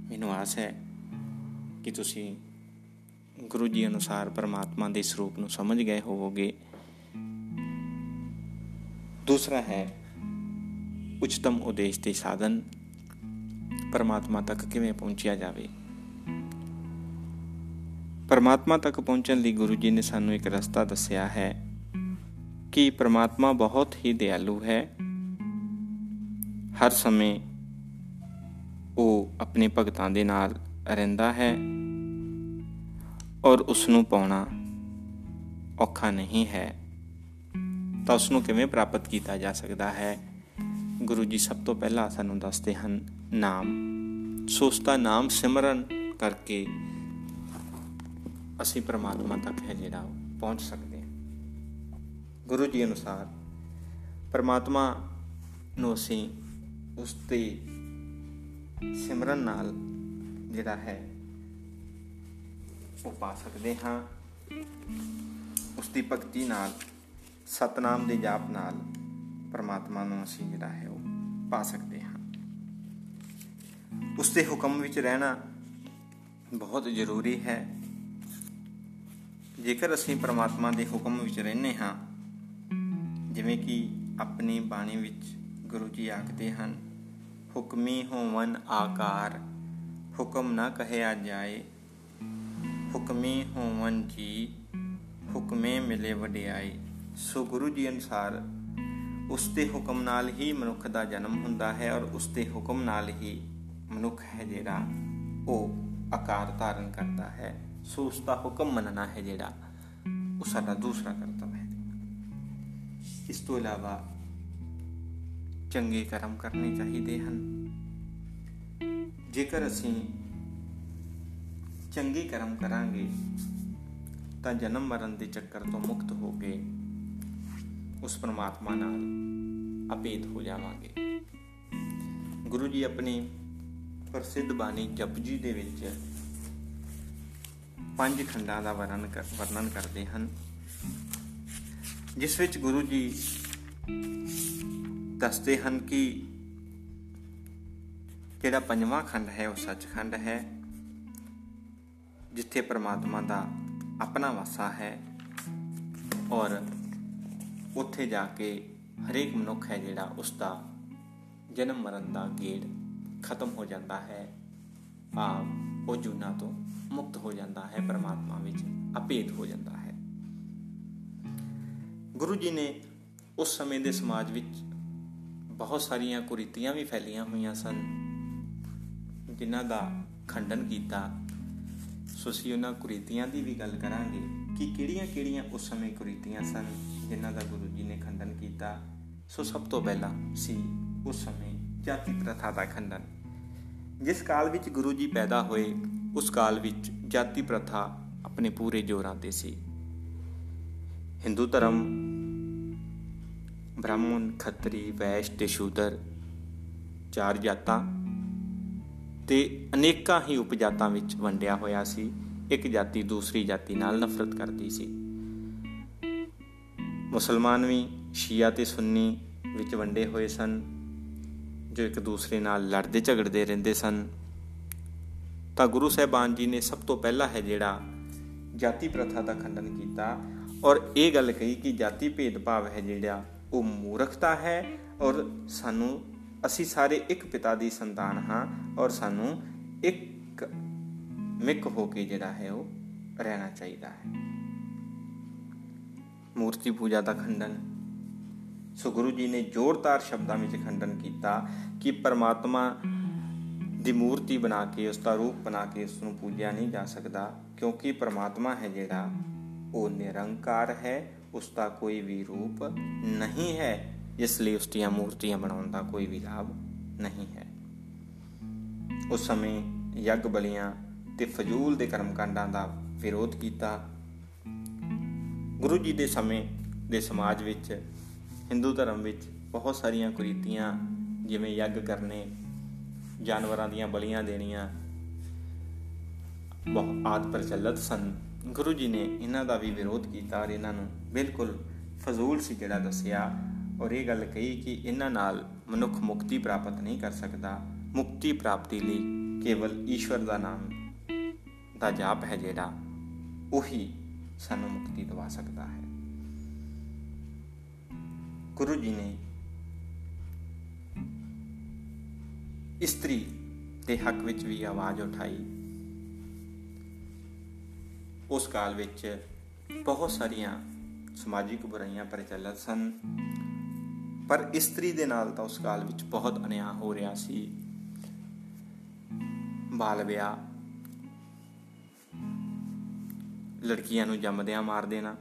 A: ਮੈਨੂੰ ਆਸ ਹੈ ਕਿ ਤੁਸੀਂ ਗੁਰੂ ਜੀ ਅਨੁਸਾਰ ਪਰਮਾਤਮਾ ਦੇ ਸਰੂਪ ਨੂੰ ਸਮਝ ਗਏ ਹੋਵੋਗੇ। ਦੂਸਰਾ ਹੈ ਉਚਤਮ ਉਦੇਸ਼ ਦੇ ਸਾਧਨ ਪਰਮਾਤਮਾ ਤੱਕ ਕਿਵੇਂ ਪਹੁੰਚਿਆ ਜਾਵੇ? ਪਰਮਾਤਮਾ ਤੱਕ ਪਹੁੰਚਣ ਲਈ ਗੁਰੂ ਜੀ ਨੇ ਸਾਨੂੰ ਇੱਕ ਰਸਤਾ ਦੱਸਿਆ ਹੈ ਕਿ ਪ੍ਰਮਾਤਮਾ ਬਹੁਤ ਹੀ ਦਿਆਲੂ ਹੈ। ਹਰ ਸਮੇਂ ਉਹ ਆਪਣੇ ਭਗਤਾਂ ਦੇ ਨਾਲ ਰਹਿੰਦਾ ਹੈ ਔਰ ਉਸ ਨੂੰ ਪਾਉਣਾ ਔਖਾ ਨਹੀਂ ਹੈ ਤਾਂ ਉਸ ਨੂੰ ਕਿਵੇਂ ਪ੍ਰਾਪਤ ਕੀਤਾ ਜਾ ਸਕਦਾ ਹੈ? ਗੁਰੂ ਜੀ ਸਭ ਤੋਂ ਪਹਿਲਾਂ ਸਾਨੂੰ ਦੱਸਦੇ ਹਨ, ਨਾਮ। ਸੋਸਤਾ ਨਾਮ ਸਿਮਰਨ ਕਰਕੇ ਅਸੀਂ ਪ੍ਰਮਾਤਮਾ ਤੱਕ ਹੈ ਜਿਹੜਾ ਪਹੁੰਚ ਸਕਦੇ ਗੁਰੂ ਜੀ ਅਨੁਸਾਰ ਪਰਮਾਤਮਾ ਨੂੰ ਅਸੀਂ ਉਸ ਦੇ ਸਿਮਰਨ ਨਾਲ ਜਿਹੜਾ ਹੈ ਉਹ ਪਾ ਸਕਦੇ ਹਾਂ। ਉਸ ਦੀ ਭਗਤੀ ਨਾਲ, ਸਤਨਾਮ ਦੇ ਜਾਪ ਨਾਲ ਪਰਮਾਤਮਾ ਨੂੰ ਅਸੀਂ ਜਿਹੜਾ ਹੈ ਉਹ ਪਾ ਸਕਦੇ ਹਾਂ। ਉਸ ਦੇ ਹੁਕਮ ਵਿੱਚ ਰਹਿਣਾ ਬਹੁਤ ਜ਼ਰੂਰੀ ਹੈ। ਜੇਕਰ ਅਸੀਂ ਪਰਮਾਤਮਾ ਦੇ ਹੁਕਮ ਵਿੱਚ ਰਹਿੰਦੇ ਹਾਂ, ਜਿਵੇਂ ਕਿ ਆਪਣੀ ਬਾਣੀ ਵਿੱਚ ਗੁਰੂ ਜੀ ਆਖਦੇ ਹਨ, ਹੁਕਮੀ ਹੋਵਨ ਆਕਾਰ, ਹੁਕਮ ਨਾ ਕਹਿਆ ਜਾਏ, ਹੁਕਮੀ ਹੋਵਨ ਜੀ, ਹੁਕਮੇ ਮਿਲੇ ਵਡਿਆਈ ਸੋ ਗੁਰੂ ਜੀ ਅਨੁਸਾਰ ਉਸ ਦੇ ਹੁਕਮ ਨਾਲ ਹੀ ਮਨੁੱਖ ਦਾ ਜਨਮ ਹੁੰਦਾ ਹੈ ਔਰ ਉਸ ਦੇ ਹੁਕਮ ਨਾਲ ਹੀ ਮਨੁੱਖ ਹੈ ਜਿਹੜਾ ਉਹ ਆਕਾਰ ਧਾਰਨ ਕਰਦਾ ਹੈ। ਸੋ ਉਸ ਦਾ ਹੁਕਮ ਮੰਨਣਾ ਹੈ ਜਿਹੜਾ ਉਹ ਸਾਡਾ ਦੂਸਰਾ ਕਰਤੱਵ ਹੈ। ਇਸ ਤੋਂ ਇਲਾਵਾ ਚੰਗੇ ਕਰਮ ਕਰਨੇ ਚਾਹੀਦੇ ਹਨ। ਜੇਕਰ ਅਸੀਂ ਚੰਗੇ ਕਰਮ ਕਰਾਂਗੇ ਤਾਂ ਜਨਮ ਮਰਨ ਦੇ ਚੱਕਰ ਤੋਂ ਮੁਕਤ ਹੋ ਕੇ ਉਸ ਪਰਮਾਤਮਾ ਨਾਲ ਅਪੇਤ ਹੋ ਜਾਵਾਂਗੇ। ਗੁਰੂ ਜੀ ਆਪਣੀ ਪ੍ਰਸਿੱਧ ਬਾਣੀ ਜਪਜੀ ਦੇ ਵਿੱਚ ਪੰਜ ਖੰਡਾਂ ਦਾ ਵਰਣਨ ਕਰਦੇ ਹਨ। ਜਿਸ ਵਿੱਚ ਗੁਰੂ ਜੀ ਦੱਸਦੇ ਹਨ ਕਿ ਜਿਹੜਾ ਪੰਜਵਾਂ ਖੰਡ ਹੈ, ਉਹ ਸੱਚਖੰਡ ਹੈ, ਜਿੱਥੇ ਪ੍ਰਮਾਤਮਾ ਦਾ ਆਪਣਾ ਵਾਸਾ ਹੈ ਔਰ ਉੱਥੇ ਜਾ ਕੇ ਹਰੇਕ ਮਨੁੱਖ ਹੈ ਜਿਹੜਾ ਉਸ ਦਾ ਜਨਮ ਮਰਨ ਦਾ ਗੇੜ ਖਤਮ ਹੋ ਜਾਂਦਾ ਹੈ। ਆਪ ਉਹ ਜੁਨਾ ਤੋਂ ਮੁਕਤ ਹੋ ਜਾਂਦਾ ਹੈ, ਪ੍ਰਮਾਤਮਾ ਵਿੱਚ ਅਪੇਤ ਹੋ ਜਾਂਦਾ ਹੈ। ਗੁਰੂ ਜੀ ਨੇ ਉਸ ਸਮੇਂ ਦੇ ਸਮਾਜ ਵਿੱਚ ਬਹੁਤ ਸਾਰੀਆਂ ਕੁਰੀਤੀਆਂ ਵੀ ਫੈਲੀਆਂ ਹੋਈਆਂ ਸਨ, ਜਿਨ੍ਹਾਂ ਦਾ ਖੰਡਨ ਕੀਤਾ। ਸੋ ਅਸੀਂ ਉਹਨਾਂ ਕੁਰੀਤੀਆਂ ਦੀ ਵੀ ਗੱਲ ਕਰਾਂਗੇ ਕਿ ਕਿਹੜੀਆਂ-ਕਿਹੜੀਆਂ ਉਸ ਸਮੇਂ ਕੁਰੀਤੀਆਂ ਸਨ ਜਿਨ੍ਹਾਂ ਦਾ ਗੁਰੂ ਜੀ ਨੇ ਖੰਡਨ ਕੀਤਾ, ਸੋ ਸਭ ਤੋਂ ਪਹਿਲਾਂ ਸੀ ਉਸ ਸਮੇਂ ਜਾਤੀ ਪ੍ਰਥਾ ਦਾ ਖੰਡਨ। ਜਿਸ ਕਾਲ ਵਿੱਚ ਗੁਰੂ ਜੀ ਪੈਦਾ ਹੋਏ, ਉਸ ਕਾਲ ਵਿੱਚ ਜਾਤੀ ਪ੍ਰਥਾ ਆਪਣੇ ਪੂਰੇ ਜੋਰਾਂ ਤੇ ਸੀ। ਹਿੰਦੂ ਧਰਮ, ਬ੍ਰਾਹਮਣ, ਖੱਤਰੀ ਵੈਸ਼ ਤੇ ਸ਼ੂਦਰ, ਚਾਰ ਜਾਤਾਂ ਤੇ ਅਨੇਕਾਂ ਹੀ ਉਪਜਾਤਾਂ ਵਿੱਚ ਵੰਡਿਆ ਹੋਇਆ ਸੀ। ਇੱਕ ਜਾਤੀ ਦੂਸਰੀ ਜਾਤੀ ਨਾਲ ਨਫ਼ਰਤ ਕਰਦੀ ਸੀ। ਮੁਸਲਮਾਨ ਵੀ ਸ਼ੀਆ ਤੇ ਸੁੰਨੀ ਵਿੱਚ ਵੰਡੇ ਹੋਏ ਸਨ, ਜੋ ਇੱਕ ਦੂਸਰੇ ਨਾਲ ਲੜਦੇ ਝਗੜਦੇ ਰਹਿੰਦੇ ਸਨ। ਤਾਂ ਗੁਰੂ ਸਾਹਿਬਾਨ ਜੀ ਨੇ ਸਭ ਤੋਂ ਪਹਿਲਾਂ ਹੈ ਜਿਹੜਾ ਜਾਤੀ ਪ੍ਰਥਾ ਦਾ ਖੰਡਨ ਕੀਤਾ ਔਰ ਇਹ ਗੱਲ ਕਹੀ ਕਿ ਜਾਤੀ ਭੇਦਭਾਵ ਹੈ ਜਿਹੜਾ ਉਹ ਮੂਰਖਤਾ ਹੈ ਔਰ ਸਾਨੂੰ ਅਸੀਂ ਸਾਰੇ ਇੱਕ ਪਿਤਾ ਦੀ ਸੰਤਾਨ ਹਾਂ ਔਰ ਸਾਨੂੰ ਇੱਕ ਮਿਕ ਹੋ ਕੇ ਜਿਹੜਾ ਹੈ ਉਹ ਰਹਿਣਾ ਚਾਹੀਦਾ ਹੈ। ਮੂਰਤੀ ਪੂਜਾ ਦਾ ਖੰਡਨ। ਸੋ ਗੁਰੂ ਜੀ ਨੇ ਜ਼ੋਰਦਾਰ ਸ਼ਬਦਾਂ ਵਿੱਚ ਖੰਡਨ ਕੀਤਾ ਕਿ ਪਰਮਾਤਮਾ ਦੀ ਮੂਰਤੀ ਬਣਾ ਕੇ, ਉਸ ਦਾ ਰੂਪ ਬਣਾ ਕੇ ਉਸ ਨੂੰ ਪੂਜਿਆ ਨਹੀਂ ਜਾ ਸਕਦਾ, ਕਿਉਂਕਿ ਪਰਮਾਤਮਾ ਹੈ ਜਿਹੜਾ, ਉਹ ਨਿਰੰਕਾਰ ਹੈ, ਉਸ ਦਾ ਕੋਈ ਵੀ ਰੂਪ ਨਹੀਂ ਹੈ ਇਸ ਲਈ ਉਸ ਦੀਆਂ ਮੂਰਤੀਆਂ ਬਣਾਉਣ ਦਾ ਕੋਈ ਵੀ ਲਾਭ ਨਹੀਂ ਹੈ। ਉਸ ਸਮੇਂ ਯੱਗ ਬਲੀਆਂ ਤੇ ਫਜ਼ੂਲ ਦੇ ਕਰਮਕਾਂਡਾਂ ਦਾ ਵਿਰੋਧ ਕੀਤਾ ਗੁਰੂ ਜੀ ਦੇ ਸਮੇਂ ਦੇ ਸਮਾਜ ਵਿੱਚ, ਹਿੰਦੂ ਧਰਮ ਵਿੱਚ ਬਹੁਤ ਸਾਰੀਆਂ ਕੁਰੀਤੀਆਂ, ਜਿਵੇਂ ਯੱਗ ਕਰਨੇ, ਜਾਨਵਰਾਂ ਦੀਆਂ ਬਲੀਆਂ ਦੇਣੀਆਂ ਬਹੁਤ ਆਦ ਪ੍ਰਚਲਿਤ ਸਨ। ਗੁਰੂ ਜੀ ਨੇ ਇਹਨਾਂ ਦਾ ਵੀ ਵਿਰੋਧ ਕੀਤਾ ਔਰ ਇਹਨਾਂ ਨੂੰ ਬਿਲਕੁਲ ਫਜ਼ੂਲ ਸੀ ਜਿਹੜਾ ਦੱਸਿਆ ਔਰ ਇਹ ਗੱਲ ਕਹੀ ਕਿ ਇਹਨਾਂ ਨਾਲ ਮਨੁੱਖ ਮੁਕਤੀ ਪ੍ਰਾਪਤ ਨਹੀਂ ਕਰ ਸਕਦਾ। ਮੁਕਤੀ ਪ੍ਰਾਪਤੀ ਲਈ ਕੇਵਲ ਈਸ਼ਵਰ ਦਾ ਨਾਮ ਦਾ ਜਾਪ ਹੈ ਜਿਹੜਾ, ਉਹੀ ਸਾਨੂੰ ਮੁਕਤੀ ਦਵਾ ਸਕਦਾ ਹੈ। ਗੁਰੂ ਜੀ ਨੇ ਇਸਤਰੀ ਦੇ ਹੱਕ ਵਿੱਚ ਵੀ ਆਵਾਜ਼ ਉਠਾਈ। ਉਸ ਕਾਲ ਵਿੱਚ ਬਹੁਤ ਸਾਰੀਆਂ ਸਮਾਜਿਕ ਬੁਰਾਈਆਂ ਪ੍ਰਚਲਿਤ ਸਨ, ਪਰ ਇਸਤਰੀ ਦੇ ਨਾਲ ਤਾਂ ਉਸ ਕਾਲ ਵਿੱਚ ਬਹੁਤ ਅਨਿਆਂ ਹੋ ਰਿਹਾ ਸੀ। ਬਾਲ ਵਿਆਹ ਲੜਕੀਆਂ ਨੂੰ ਜੰਮਦਿਆਂ ਮਾਰ ਦੇਣਾ,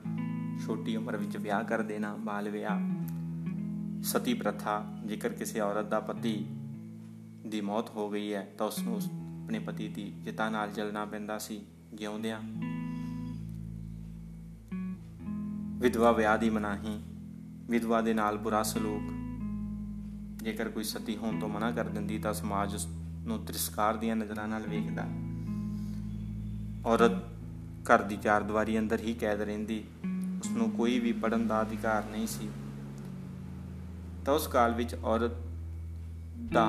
A: ਛੋਟੀ ਉਮਰ ਵਿੱਚ ਵਿਆਹ ਕਰ ਦੇਣਾ, ਬਾਲ ਵਿਆਹ, ਸਤੀ ਪ੍ਰਥਾ, ਜੇਕਰ ਕਿਸੇ ਔਰਤ ਦਾ ਪਤੀ ਦੀ ਮੌਤ ਹੋ ਗਈ ਹੈ, ਤਾਂ ਉਸ ਨੂੰ ਆਪਣੇ ਪਤੀ ਦੀ ਚਿਤਾ ਨਾਲ ਜਲਣਾ ਪੈਂਦਾ ਸੀ, ਜਿਉਂਦਿਆਂ। ਵਿਧਵਾ ਵਿਆਹ ਦੀ ਮਨਾਹੀ, ਵਿਧਵਾ ਦੇ ਨਾਲ ਬੁਰਾ ਸਲੂਕ। ਜੇਕਰ ਕੋਈ ਸਤੀ ਹੋਣ ਤੋਂ ਮਨਾ ਕਰ ਦਿੰਦੀ, ਤਾਂ ਸਮਾਜ ਉਸ ਨੂੰ ਤ੍ਰਿਸਕਾਰ ਦੀਆਂ ਨਜ਼ਰਾਂ ਨਾਲ ਵੇਖਦਾ। ਔਰਤ ਘਰ ਦੀ ਚਾਰ ਦੀਵਾਰੀ ਅੰਦਰ ਹੀ ਕੈਦ ਰਹਿੰਦੀ ਉਸ ਨੂੰ ਕੋਈ ਵੀ ਪੜਨ ਦਾ ਅਧਿਕਾਰ ਨਹੀਂ ਸੀ ਤਾਂ ਉਸ ਕਾਲ ਵਿੱਚ ਔਰਤ ਦਾ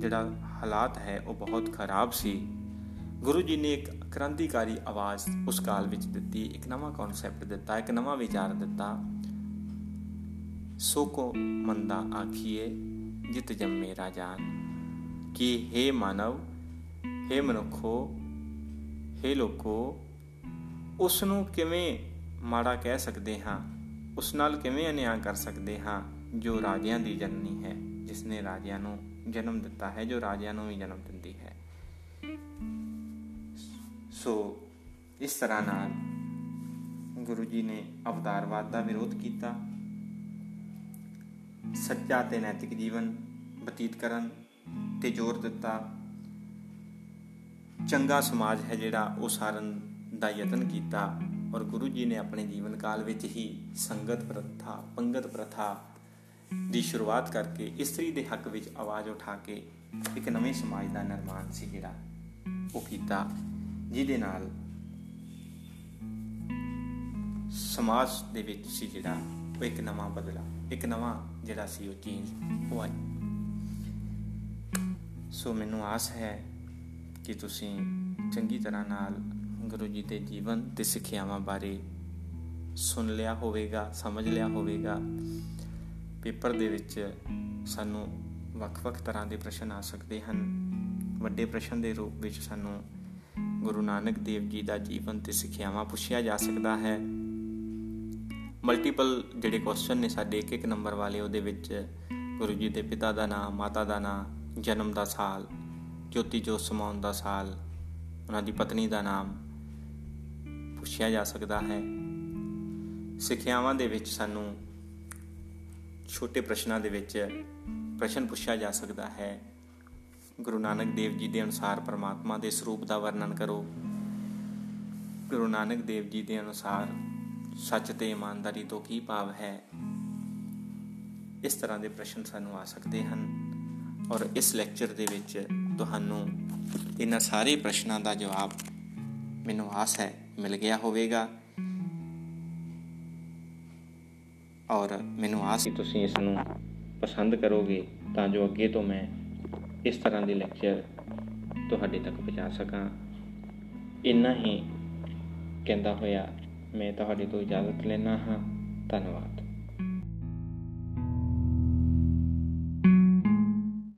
A: ਜਿਹੜਾ ਹਾਲਾਤ ਹੈ ਉਹ ਬਹੁਤ ਖਰਾਬ ਸੀ ਗੁਰੂ ਜੀ ਨੇ ਇੱਕ ਕ੍ਰਾਂਤੀਕਾਰੀ ਆਵਾਜ਼ ਉਸ ਕਾਲ ਵਿੱਚ ਦਿੱਤੀ ਇੱਕ ਨਵਾਂ ਕਨਸੈਪਟ ਦਿੱਤਾ ਇੱਕ ਨਵਾਂ ਵਿਚਾਰ ਦਿੱਤਾ ਸੋ ਕੋ ਮੰਦਾ ਆਖੀਏ ਜਿਤ ਜੰਮੇ ਰਾਜਾਨ ਕਿ हे ਮਾਨਵ हे ਮਨੁੱਖੋ हे ਲੋਕੋ ਉਸ ਨੂੰ ਕਿਵੇਂ ਮਾੜਾ ਕਹਿ ਸਕਦੇ ਹਾਂ? ਉਸ ਨਾਲ ਕਿਵੇਂ ਅਨਿਆਂ ਕਰ ਸਕਦੇ ਹਾਂ? ਜੋ ਰਾਜਿਆਂ ਦੀ ਜਨਨੀ ਹੈ ਜਿਸ ਨੇ ਰਾਜਿਆਂ ਨੂੰ ਜਨਮ ਦਿੱਤਾ ਹੈ, ਜੋ ਰਾਜਿਆਂ ਨੂੰ ਵੀ ਜਨਮ ਦਿੰਦੀ ਹੈ। ਸੋ, ਇਸ ਤਰ੍ਹਾਂ ਨਾਲ ਗੁਰੂ ਜੀ ਨੇ ਅਵਤਾਰਵਾਦ ਦਾ ਵਿਰੋਧ ਕੀਤਾ। ਸੱਚਾ ਤੇ ਨੈਤਿਕ ਜੀਵਨ ਬਤੀਤ ਕਰਨ ਤੇ ਜ਼ੋਰ ਦਿੱਤਾ। ਚੰਗਾ ਸਮਾਜ ਹੈ ਜਿਹੜਾ ਉਹ ਸਾਰਨ ਦਾ ਯਤਨ ਕੀਤਾ ਔਰ ਗੁਰੂ ਜੀ ਨੇ ਆਪਣੇ ਜੀਵਨ ਕਾਲ ਵਿੱਚ ਹੀ ਸੰਗਤ ਪ੍ਰਥਾ, ਪੰਗਤ ਪ੍ਰਥਾ ਦੀ ਸ਼ੁਰੂਆਤ ਕਰਕੇ ਇਸਤਰੀ ਦੇ ਹੱਕ ਵਿੱਚ ਆਵਾਜ਼ ਉਠਾ ਕੇ ਇੱਕ ਨਵੇਂ ਸਮਾਜ ਦਾ ਨਿਰਮਾਣ ਸੀ ਜਿਹੜਾ ਉਹ ਕੀਤਾ, ਜਿਹਦੇ ਨਾਲ ਸਮਾਜ ਦੇ ਵਿੱਚ ਸੀ ਜਿਹੜਾ ਉਹ ਇੱਕ ਨਵਾਂ ਬਦਲਾ, ਇੱਕ ਨਵਾਂ ਜਿਹੜਾ ਸੀ ਉਹ ਚੇਂਜ ਹੋਇਆ ਸੋ ਮੈਨੂੰ ਆਸ ਹੈ ਕਿ ਤੁਸੀਂ ਚੰਗੀ ਤਰ੍ਹਾਂ ਨਾਲ ਗੁਰੂ ਜੀ ਦੇ ਜੀਵਨ ਤੇ ਸਿੱਖਿਆਵਾਂ ਬਾਰੇ ਸੁਣ ਲਿਆ ਹੋਵੇਗਾ, ਸਮਝ ਲਿਆ ਹੋਵੇਗਾ। ਪੇਪਰ ਦੇ ਵਿੱਚ ਸਾਨੂੰ ਵੱਖ-ਵੱਖ ਤਰ੍ਹਾਂ ਦੇ ਪ੍ਰਸ਼ਨ ਆ ਸਕਦੇ ਹਨ। ਵੱਡੇ ਪ੍ਰਸ਼ਨ ਦੇ ਰੂਪ ਵਿੱਚ ਸਾਨੂੰ ਗੁਰੂ ਨਾਨਕ ਦੇਵ ਜੀ ਦਾ ਜੀਵਨ ਤੇ ਸਿੱਖਿਆਵਾਂ ਪੁੱਛਿਆ ਜਾ ਸਕਦਾ ਹੈ। ਮਲਟੀਪਲ ਜਿਹੜੇ ਕੁਐਸਚਨ ਨੇ ਸਾਡੇ ਇੱਕ ਇੱਕ ਨੰਬਰ ਵਾਲੇ, ਉਹਦੇ ਵਿੱਚ ਗੁਰੂ ਜੀ ਦੇ ਪਿਤਾ ਦਾ ਨਾਮ ਮਾਤਾ ਦਾ ਨਾਮ ਜਨਮ ਦਾ ਸਾਲ, ਜੋਤੀ ਜੋਤ ਸਮਾਉਣ ਦਾ ਸਾਲ, ਉਹਨਾਂ ਦੀ ਪਤਨੀ ਦਾ ਨਾਮ ਪੁੱਛਿਆ ਜਾ ਸਕਦਾ ਹੈ। ਸਿੱਖਿਆਵਾਂ ਦੇ ਵਿੱਚ ਸਾਨੂੰ ਛੋਟੇ ਪ੍ਰਸ਼ਨਾਂ ਦੇ ਵਿੱਚ ਪ੍ਰਸ਼ਨ ਪੁੱਛਿਆ ਜਾ ਸਕਦਾ ਹੈ। ਗੁਰੂ ਨਾਨਕ ਦੇਵ ਜੀ ਦੇ ਅਨੁਸਾਰ ਪਰਮਾਤਮਾ ਦੇ ਸਰੂਪ ਦਾ ਵਰਣਨ ਕਰੋ। ਗੁਰੂ ਨਾਨਕ ਦੇਵ ਜੀ ਦੇ ਅਨੁਸਾਰ ਸੱਚ ਤੇ ਇਮਾਨਦਾਰੀ ਤੋਂ ਕੀ ਭਾਵ ਹੈ? ਇਸ ਤਰ੍ਹਾਂ ਦੇ ਪ੍ਰਸ਼ਨ ਸਾਨੂੰ ਆ ਸਕਦੇ ਹਨ ਔਰ ਇਸ ਲੈਕਚਰ ਦੇ ਵਿੱਚ ਤੁਹਾਨੂੰ ਇਹਨਾਂ ਸਾਰੇ ਪ੍ਰਸ਼ਨਾਂ ਦਾ ਜਵਾਬ ਮੈਨੂੰ ਆਸ ਹੈ। ਮਿਲ ਗਿਆ ਹੋਵੇਗਾ। ਔਰ ਮੈਨੂੰ ਆਸ ਹੈ ਤੁਸੀਂ ਇਸ ਨੂੰ ਪਸੰਦ ਕਰੋਗੇ, ਤਾਂ ਜੋ ਅੱਗੇ ਤੋਂ ਮੈਂ ਇਸ ਤਰ੍ਹਾਂ ਦੇ ਲੈਕਚਰ ਤੁਹਾਡੇ ਤੱਕ ਪਹੁੰਚਾ ਸਕਾਂ। ਇੰਨਾ ਹੀ ਕਹਿੰਦਾ ਹੋਇਆ, ਮੈਂ ਤੁਹਾਡੇ ਤੋਂ ਇਜਾਜ਼ਤ ਲੈਣਾ ਹਾਂ। ਧੰਨਵਾਦ।